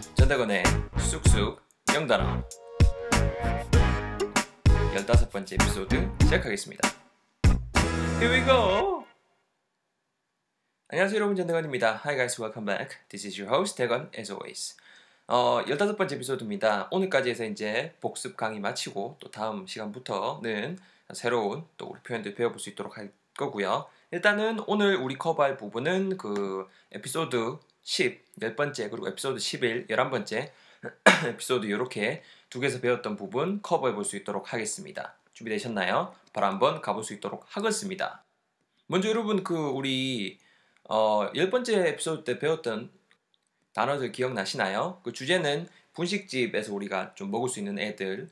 전대건의 쑥쑥 영단어 15번째 에피소드 시작하겠습니다. Here we go! 안녕하세요 여러분 전대건입니다. Hi guys, welcome back. This is your host 대건 as always. 어, 15번째 에피소드입니다. 오늘까지 해서 이제 복습 강의 마치고 또 다음 시간부터는 새로운 또 우리 표현들 배워볼 수 있도록 할 거고요. 일단은 오늘 우리 커버할 부분은 그 에피소드 10, 10번째 그리고 에피소드 11, 11번째 에피소드 이렇게 두 개에서 배웠던 부분 커버해 볼 수 있도록 하겠습니다. 준비되셨나요? 바로 한번 가볼 수 있도록 하겠습니다. 먼저 여러분 그 우리 어, 10번째 에피소드 때 배웠던 단어들 기억나시나요? 그 주제는 분식집에서 우리가 좀 먹을 수 있는 애들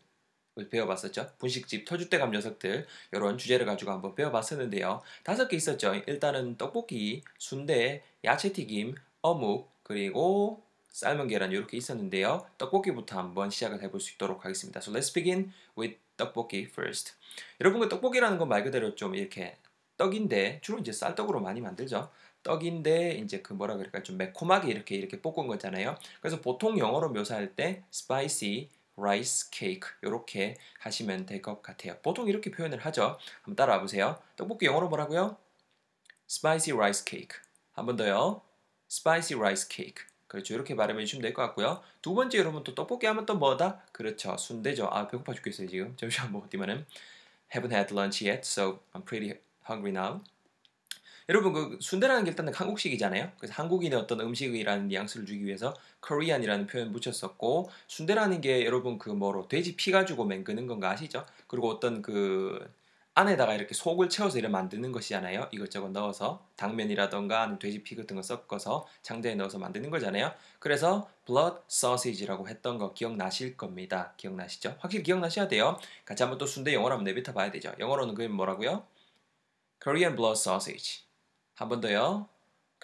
배워봤었죠. 분식집, 터줏대감 녀석들 이런 주제를 가지고 한번 배워봤었는데요. 다섯 개 있었죠. 일단은 떡볶이, 순대, 야채튀김, 어묵 그리고 삶은 계란 이렇게 있었는데요. 떡볶이부터 한번 시작을 해볼 수 있도록 하겠습니다. So let's begin with 떡볶이 first. 여러분 그 떡볶이라는 건 말 그대로 좀 이렇게 떡인데 주로 이제 쌀떡으로 많이 만들죠. 떡인데 이제 그 뭐라 그럴까 좀 매콤하게 이렇게 이렇게 볶은 거잖아요. 그래서 보통 영어로 묘사할 때 spicy rice cake 이렇게 하시면 될 것 같아요. 보통 이렇게 표현을 하죠. 한번 따라와 보세요. 떡볶이 영어로 뭐라고요? spicy rice cake. 한 번 더요. Spicy rice cake. 그렇죠. 이렇게 발음해 주시면 될 것 같고요. 두 번째 여러분 또 떡볶이 하면 또 뭐다? 그렇죠. 순대죠. 아 배고파 죽겠어요 지금. 잠시만 뭐 어디면은 haven't had lunch yet, so I'm pretty hungry now. 여러분 그 순대라는 게 일단은 한국식이잖아요. 그래서 한국인의 어떤 음식이라는 뉘앙스를 주기 위해서 Korean이라는 표현 붙였었고 순대라는 게 여러분 그 뭐로 돼지 피 가지고 맹그는 건가 아시죠? 그리고 어떤 그 안에다가 이렇게 속을 채워서 이렇게 만드는 것이잖아요. 이것저것 넣어서 당면이라던가 돼지 피 같은 거 섞어서 장자에 넣어서 만드는 거잖아요. 그래서 blood sausage라고 했던 거 기억나실 겁니다. 기억나시죠? 확실히 기억나셔야 돼요. 같이 한번 또 순대 영어로 한번 내뱉어 봐야 되죠. 영어로는 그게 뭐라고요? Korean blood sausage. 한 번 더요.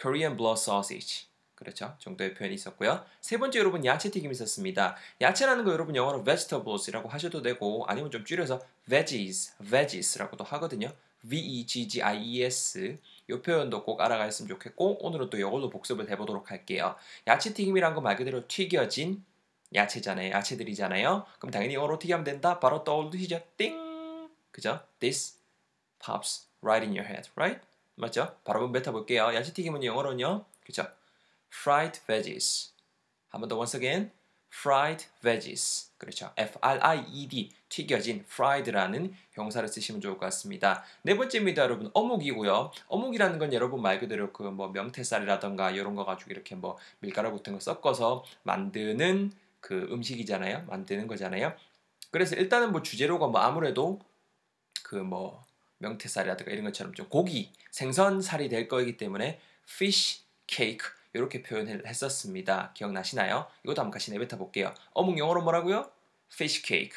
Korean blood sausage. 그렇죠. 정도의 표현이 있었고요. 세 번째 여러분 야채 튀김 있었습니다. 야채라는 거 여러분 영어로 vegetables이라고 하셔도 되고 아니면 좀 줄여서 veggies, veggies라고도 하거든요. V-E-G-G-I-E-S 이 표현도 꼭 알아가셨으면 좋겠고 오늘은 또 이걸로 복습을 해보도록 할게요. 야채 튀김이란 거말 그대로 튀겨진 야채잖아요. 야채들이잖아요. 그럼 당연히 영어로 튀기면 된다. 바로 떠오르시죠? 띵! 그죠? This pops right in your head, right? 맞죠? 바로 한번 뱉어볼게요. 야채 튀김은 영어로는요. 그죠? Fried veggies. 한 번 더 once again. fried veggies. 그렇죠. F-R-I-E-D 튀겨진 fried라는 형사를 쓰시면 좋을 것 같습니다. 네 번째입니다, 여러분. 어묵이고요. 어묵이라는 건 여러분 말 그대로 그 뭐 명태쌀이라던가 이런 거 가지고 이렇게 뭐 밀가루 같은 거 섞어서 만드는 그 음식이잖아요. 만드는 거잖아요. 그래서 일단은 뭐 주재료가 뭐 아무래도 그뭐 명태쌀이라든가 이런 것처럼 좀 고기, 생선살이 될 거이기 때문에 fish cake 이렇게 표현을 했었습니다. 기억나시나요? 이것도 한번 같이 내뱉어 볼게요. 어묵 영어로 뭐라고요? fish cake.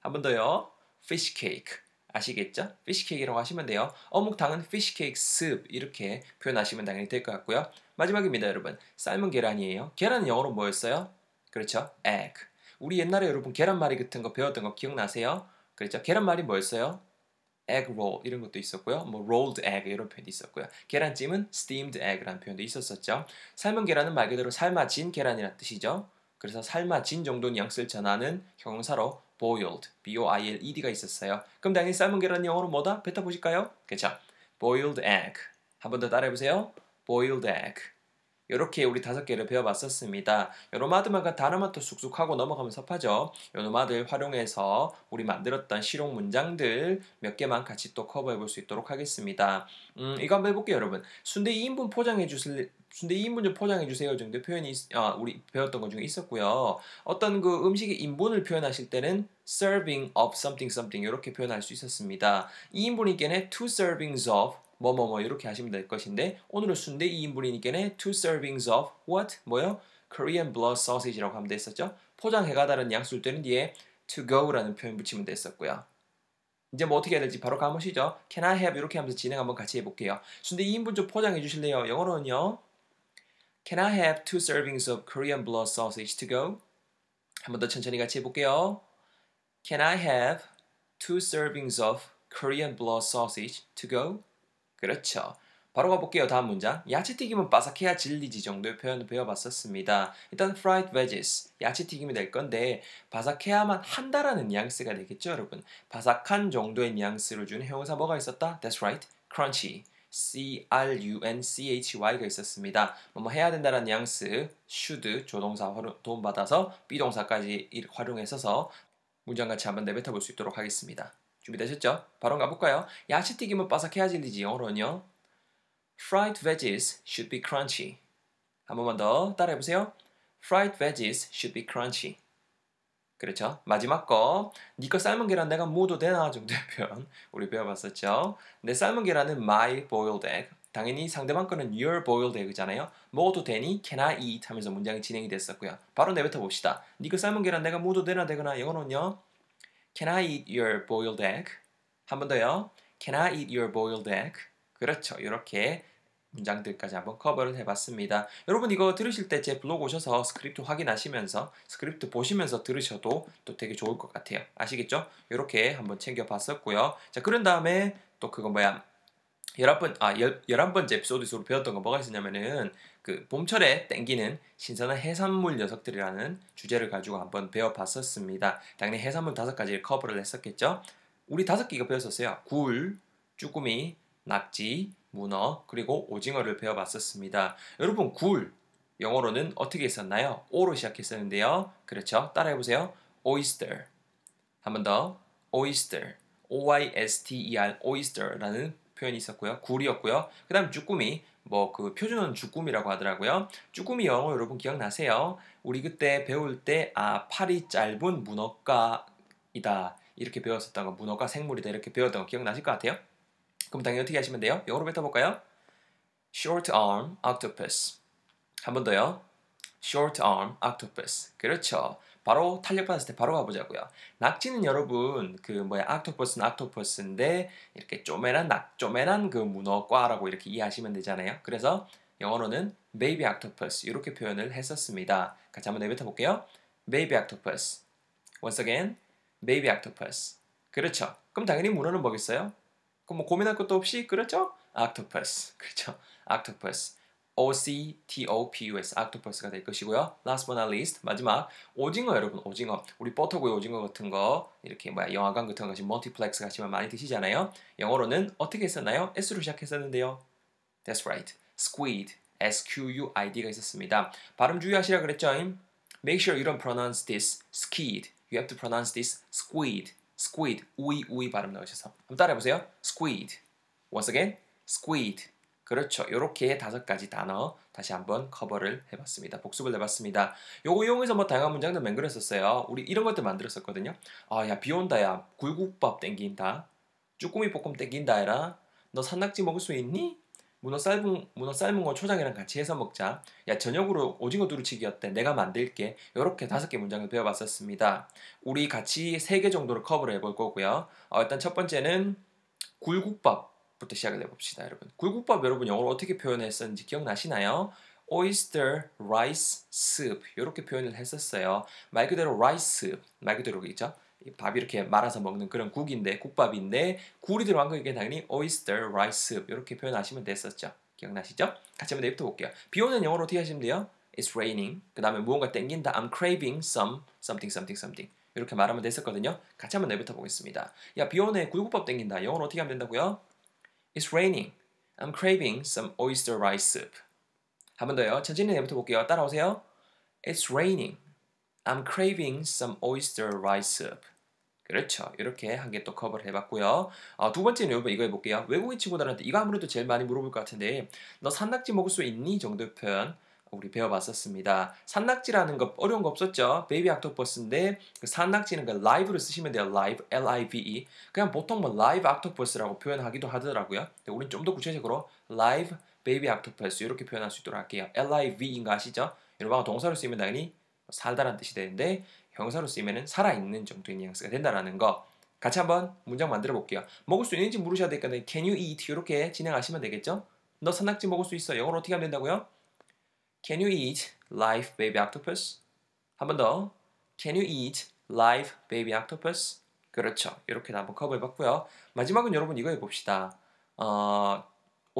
한 번 더요. fish cake. 아시겠죠? fish cake이라고 하시면 돼요. 어묵탕은 fish cake soup 이렇게 표현하시면 당연히 될 것 같고요. 마지막입니다, 여러분. 삶은 계란이에요. 계란은 영어로 뭐였어요? 그렇죠? egg. 우리 옛날에 여러분 계란말이 같은 거 배웠던 거 기억나세요? 그렇죠? 계란말이 뭐였어요? Egg roll 이런 것도 있었고요. 뭐 rolled egg 이런 표현도 있었고요. 계란찜은 steamed egg라는 표현도 있었었죠. 삶은 계란은 말 그대로 삶아진 계란이라는 뜻이죠. 그래서 삶아진 정도 뉘앙스를 전하는 형용사로 boiled, b-o-i-l-e-d가 있었어요. 그럼 당연히 삶은 계란 영어로 뭐다? 뱉어 보실까요? 그렇죠. boiled egg. 한 번 더 따라해 보세요. boiled egg. 이렇게 우리 다섯 개를 배워봤었습니다. 요노마드만 단어만 또 쑥쑥 하고 넘어가면 섭하죠. 요노마들 활용해서 우리 만들었던 실용 문장들 몇 개만 같이 또 커버해 볼 수 있도록 하겠습니다. 음, 이거 한번 해볼게요, 여러분. 순대 2인분 포장해 주실 순대 2인분 좀 포장해 주세요 정도 표현이 아, 우리 배웠던 것 중에 있었고요. 어떤 그 음식의 인분을 표현하실 때는 serving of something something 이렇게 표현할 수 있었습니다. 2인분이께는 two servings of 뭐뭐뭐 이렇게 하시면 될 것인데 오늘은 순대 2인분이니까 two servings of what? 뭐요? Korean blood sausage라고 하면 됐었죠. 포장해가 다른 양수일 때는 뒤에 to go라는 표현 붙이면 됐었고요. 이제 뭐 어떻게 해야 될지 바로 가보시죠. Can I have 이렇게 하면서 진행 한번 같이 해볼게요. 순대 2인분 좀 포장해 주실래요? 영어로는요. Can I have two servings of Korean blood sausage to go? 한번 더 천천히 같이 해볼게요. Can I have two servings of Korean blood sausage to go? 그렇죠. 바로 가볼게요. 다음 문장. 야채튀김은 바삭해야 질리지 정도의 표현을 배워봤었습니다. 일단 fried veggies, 야채튀김이 될 건데 바삭해야만 한다라는 뉘앙스가 되겠죠, 여러분. 바삭한 정도의 뉘앙스를 주는 형용사 뭐가 있었다? That's right, crunchy. C-R-U-N-C-H-Y가 있었습니다. 뭐 해야 된다는 뉘앙스 should 조동사 도움받아서 비동사까지 활용해서 문장 같이 한번 내뱉어 볼 수 있도록 하겠습니다. 준비되셨죠? 바로 가볼까요? 야채 튀김은 바삭해야 질리지 영어로는요. Fried veggies should be crunchy. 한 번만 더 따라해보세요. Fried veggies should be crunchy. 그렇죠. 마지막 거. 니거 삶은 계란 내가 무도 되나 정도의 표현 우리 배워봤었죠. 내 삶은 계란은 my boiled egg. 당연히 상대방 거는 your boiled egg잖아요. 먹어도 되니 can I eat 하면서 문장이 진행이 됐었고요. 바로 내뱉어 봅시다. 니거 삶은 계란 내가 무도 되나 되거나 영어로는요. Can I eat your boiled egg? 한 번 더요. Can I eat your boiled egg? 그렇죠. 이렇게 문장들까지 한번 커버를 해봤습니다. 여러분 이거 들으실 때 제 블로그 오셔서 스크립트 확인하시면서 스크립트 보시면서 들으셔도 또 되게 좋을 것 같아요. 아시겠죠? 이렇게 한번 챙겨봤었고요. 자 그런 다음에 또 그거 뭐야 11번, 아, 11번째 에피소드에서 배웠던 거 뭐가 있었냐면은 그 봄철에 땡기는 신선한 해산물 녀석들이라는 주제를 가지고 한번 배워봤었습니다. 당연히 해산물 다섯 가지를 커버를 했었겠죠. 우리 다섯 개가 배웠었어요. 굴, 쭈꾸미, 낙지, 문어, 그리고 오징어를 배워봤었습니다. 여러분, 굴, 영어로는 어떻게 했었나요? O로 시작했었는데요. 그렇죠? 따라해보세요. oyster. 한 번 더. oyster. O-Y-S-T-E-R, oyster라는 표현이 있었고요. 굴이었고요. 그 다음 쭈꾸미. 뭐 그 표준어는 쭈꾸미라고 하더라고요. 쭈꾸미 영어 여러분 기억나세요? 우리 그때 배울 때 아, 팔이 짧은 문어가이다. 이렇게 배웠었던 거, 문어가 생물이다. 이렇게 배웠던 거 기억나실 것 같아요? 그럼 당연히 어떻게 하시면 돼요? 영어로 뱉어볼까요? short arm octopus. 한 번 더요. short arm octopus. 그렇죠. 바로 탄력받았을 때 바로 가보자고요. 낙지는 여러분 그 뭐야 octopus는 octopus인데 이렇게 쪼매난 낙 쪼매난 그 문어과라고 이렇게 이해하시면 되잖아요. 그래서 영어로는 baby octopus 이렇게 표현을 했었습니다. 같이 한번 내뱉어 볼게요. baby octopus. Once again, baby octopus. 그렇죠. 그럼 당연히 문어는 뭐겠어요? 그럼 뭐 고민할 것도 없이 그렇죠? octopus. 그렇죠? octopus. O-C-T-O-P-U-S, octopus가 될 것이고요. Last but not least, 마지막 오징어 여러분, 오징어. 우리 버터구이 오징어 같은 거 이렇게 뭐야 영화관 같은 거 같이 멀티플렉스 가시면 많이 드시잖아요. 영어로는 어떻게 했었나요? S로 시작했었는데요. That's right, squid, S-Q-U-I-D가 있었습니다. 발음 주의하시라 그랬죠? Make sure you don't pronounce this skid. You have to pronounce this squid. squid, 우이 우이 발음 나오셔서 한번 따라해 보세요. squid. Once again, squid. 그렇죠. 이렇게 다섯 가지 단어 다시 한번 커버를 해봤습니다. 복습을 해봤습니다. 요거 이용해서 뭐 다양한 문장들 맹글했었어요. 우리 이런 것들 만들었었거든요. 아, 야, 비 온다, 야. 굴국밥 땡긴다. 쭈꾸미 볶음 땡긴다, 해라. 너 산낙지 먹을 수 있니? 문어 삶은 문어 삶은 거 초장이랑 같이 해서 먹자. 야 저녁으로 오징어 두루치기 어때? 내가 만들게. 이렇게 다섯 개 문장을 배워봤었습니다. 우리 같이 세 개 정도를 커버를 해볼 거고요. 어, 일단 첫 번째는 굴국밥 부터 시작을 해봅시다, 여러분. 굴국밥 여러분 영어로 어떻게 표현했었는지 기억나시나요? oyster rice soup 이렇게 표현을 했었어요. 말 그대로 rice 말 그대로겠죠? 밥 이렇게 말아서 먹는 그런 국인데 국밥인데 굴이 들어간 거니까 당연히 oyster rice soup 이렇게 표현하시면 됐었죠. 기억나시죠? 같이 한번 내부터 볼게요. 비 오는 영어로 어떻게 하시면 돼요? It's raining. 그 다음에 무언가 땡긴다. I'm craving some something something something. 이렇게 말하면 됐었거든요. 같이 한번 내부터 보겠습니다. 야, 비 오네. 굴국밥 땡긴다. 영어로 어떻게 하면 된다고요? It's raining. I'm craving some oyster rice soup. 한 번 더요. 천천히 내부터 볼게요. 따라오세요. It's raining. I'm craving some oyster rice soup. 그렇죠. 이렇게 한 개 또 커버를 해봤고요. 어, 두 번째는 여러분 이거 해볼게요. 외국인 친구들한테 이거 아무래도 제일 많이 물어볼 것 같은데 너 산낙지 먹을 수 있니? 정도의 표현 우리 배워봤었습니다. 산낙지라는 거 어려운 거 없었죠? baby octopus인데 그 산낙지는 그 live를 쓰시면 돼요. live, L-I-V-E. 그냥 보통 뭐 live octopus라고 표현하기도 하더라고요. 근데 우리는 좀더 구체적으로 live baby octopus 이렇게 표현할 수 있도록 할게요. L-I-V-E인 거 아시죠? 여러분 동사로 쓰면 당연히 살다란 뜻이 되는데 형용사로 쓰이면 살아있는 정도의 뉘앙스가 된다라는 거 같이 한번 문장 만들어 볼게요. 먹을 수 있는지 물으셔야 되니까 can you eat 이렇게 진행하시면 되겠죠? 너 산낙지 먹을 수 있어. 영어로 어떻게 하면 된다고요? Can you eat live baby octopus? 한 번 더. Can you eat live baby octopus? 그렇죠. 이렇게 한번 커버해봤고요. 마지막은 여러분 이거 해봅시다. 어,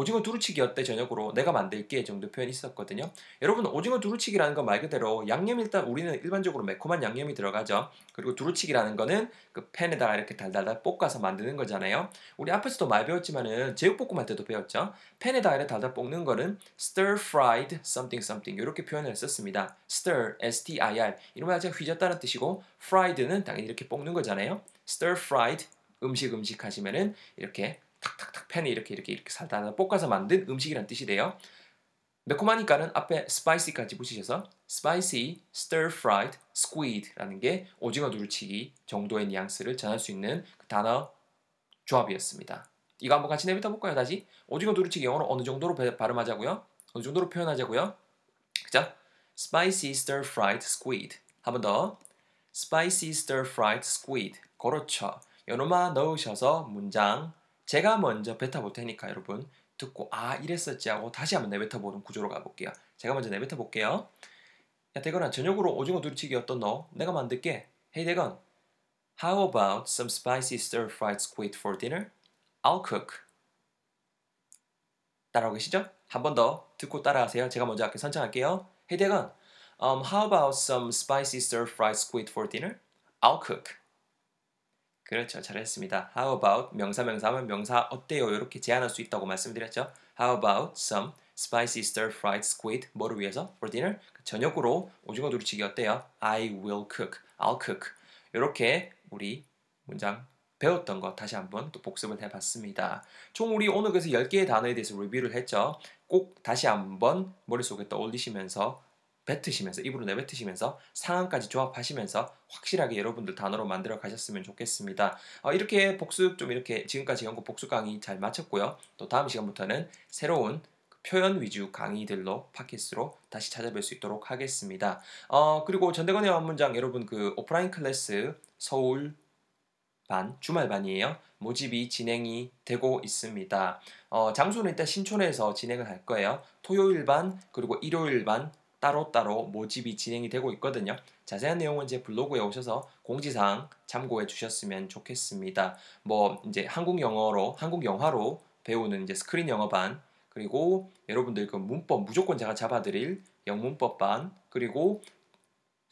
오징어 두루치기 어때 저녁으로 내가 만들게 정도 표현이 있었거든요. 여러분 오징어 두루치기라는 건 말 그대로 양념 일단 우리는 일반적으로 매콤한 양념이 들어가죠. 그리고 두루치기라는 거는 그 팬에다가 이렇게 달달달 볶아서 만드는 거잖아요. 우리 앞에서도 많이 배웠지만은 제육볶음할 때도 배웠죠. 팬에다가 이렇게 달달 볶는 거는 stir fried something something 이렇게 표현을 썼습니다. stir s-t-i-r 이러면 아주 휘졌다는 뜻이고 fried는 당연히 이렇게 볶는 거잖아요. stir fried 음식 음식 하시면은 이렇게 탁탁탁 팬에 이렇게 이렇게 이렇게 살다 볶아서 만든 음식이란 뜻이 돼요. 매콤하니까는 앞에 spicy까지 붙이셔서 spicy, stir fried, squid라는 게 오징어 두루치기 정도의 뉘앙스를 전할 수 있는 그 단어 조합이었습니다. 이거 한번 같이 내뱉어 볼까요? 다시 오징어 두루치기 영어로 어느 정도로 발음하자고요? 어느 정도로 표현하자고요? 그죠? spicy stir fried squid 한번 더 spicy stir fried squid 그렇죠. 요놈아 넣으셔서 문장 제가 먼저 뱉어볼 테니까 여러분 듣고 아 이랬었지 하고 다시 한번 내뱉어보는 구조로 가볼게요. 제가 먼저 내뱉어볼게요. 야 대건아 저녁으로 오징어 두루치기 어떤 너? 내가 만들게. Hey 대건, how about some spicy stir-fried squid for dinner? I'll cook. 따라오고 계시죠? 한 번 더 듣고 따라하세요. 제가 먼저 할게 선창할게요. Hey 대건, um, how about some spicy stir-fried squid for dinner? I'll cook. 그렇죠. 잘했습니다. How about 명사 명사하면 명사 어때요? 이렇게 제안할 수 있다고 말씀드렸죠. How about some spicy stir-fried squid 뭐를 위해서? For dinner? 저녁으로 오징어 두루치기 어때요? I will cook. I'll cook. 이렇게 우리 문장 배웠던 거 다시 한번 또 복습을 해봤습니다. 총 우리 오늘 그래서 10개의 단어에 대해서 리뷰를 했죠. 꼭 다시 한번 머릿속에 떠올리시면서 뱉으시면서 입으로 내뱉으시면서 상황까지 조합하시면서 확실하게 여러분들 단어로 만들어 가셨으면 좋겠습니다. 어, 이렇게 복습 좀 이렇게 지금까지 연구 복습 강의 잘 마쳤고요. 또 다음 시간부터는 새로운 표현 위주 강의들로 팟캐스트로 다시 찾아뵐 수 있도록 하겠습니다. 어, 그리고 전대건의 원문장 여러분 그 오프라인 클래스 서울 반 주말 반이에요. 모집이 진행이 되고 있습니다. 어, 장소는 일단 신촌에서 진행을 할 거예요. 토요일 반 그리고 일요일 반 따로따로 모집이 진행이 되고 있거든요. 자세한 내용은 제 블로그에 오셔서 공지사항 참고해 주셨으면 좋겠습니다. 뭐 이제 한국 영어로 한국 영화로 배우는 이제 스크린 영어반 그리고 여러분들 그 문법 무조건 제가 잡아드릴 영문법반 그리고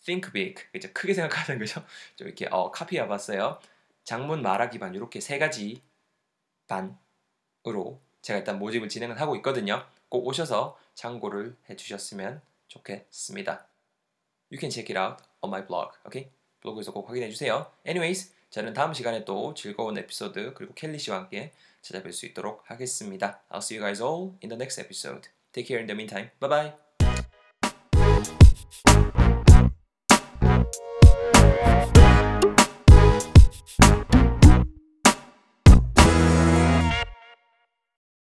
think big 이제 크게 생각하는 거죠. 좀 이렇게 어, 카피해봤어요. 장문 말하기 반 이렇게 세 가지 반으로 제가 일단 모집을 진행을 하고 있거든요. 꼭 오셔서 참고를 해주셨으면 좋겠습니다. You can check it out on my blog. Okay? 블로그에서 꼭 확인해 주세요. Anyways, 저는 다음 시간에 또 즐거운 에피소드 그리고 켈리 씨와 함께 찾아뵐 수 있도록 하겠습니다. I'll see you guys all in the next episode. Take care in the meantime. Bye bye.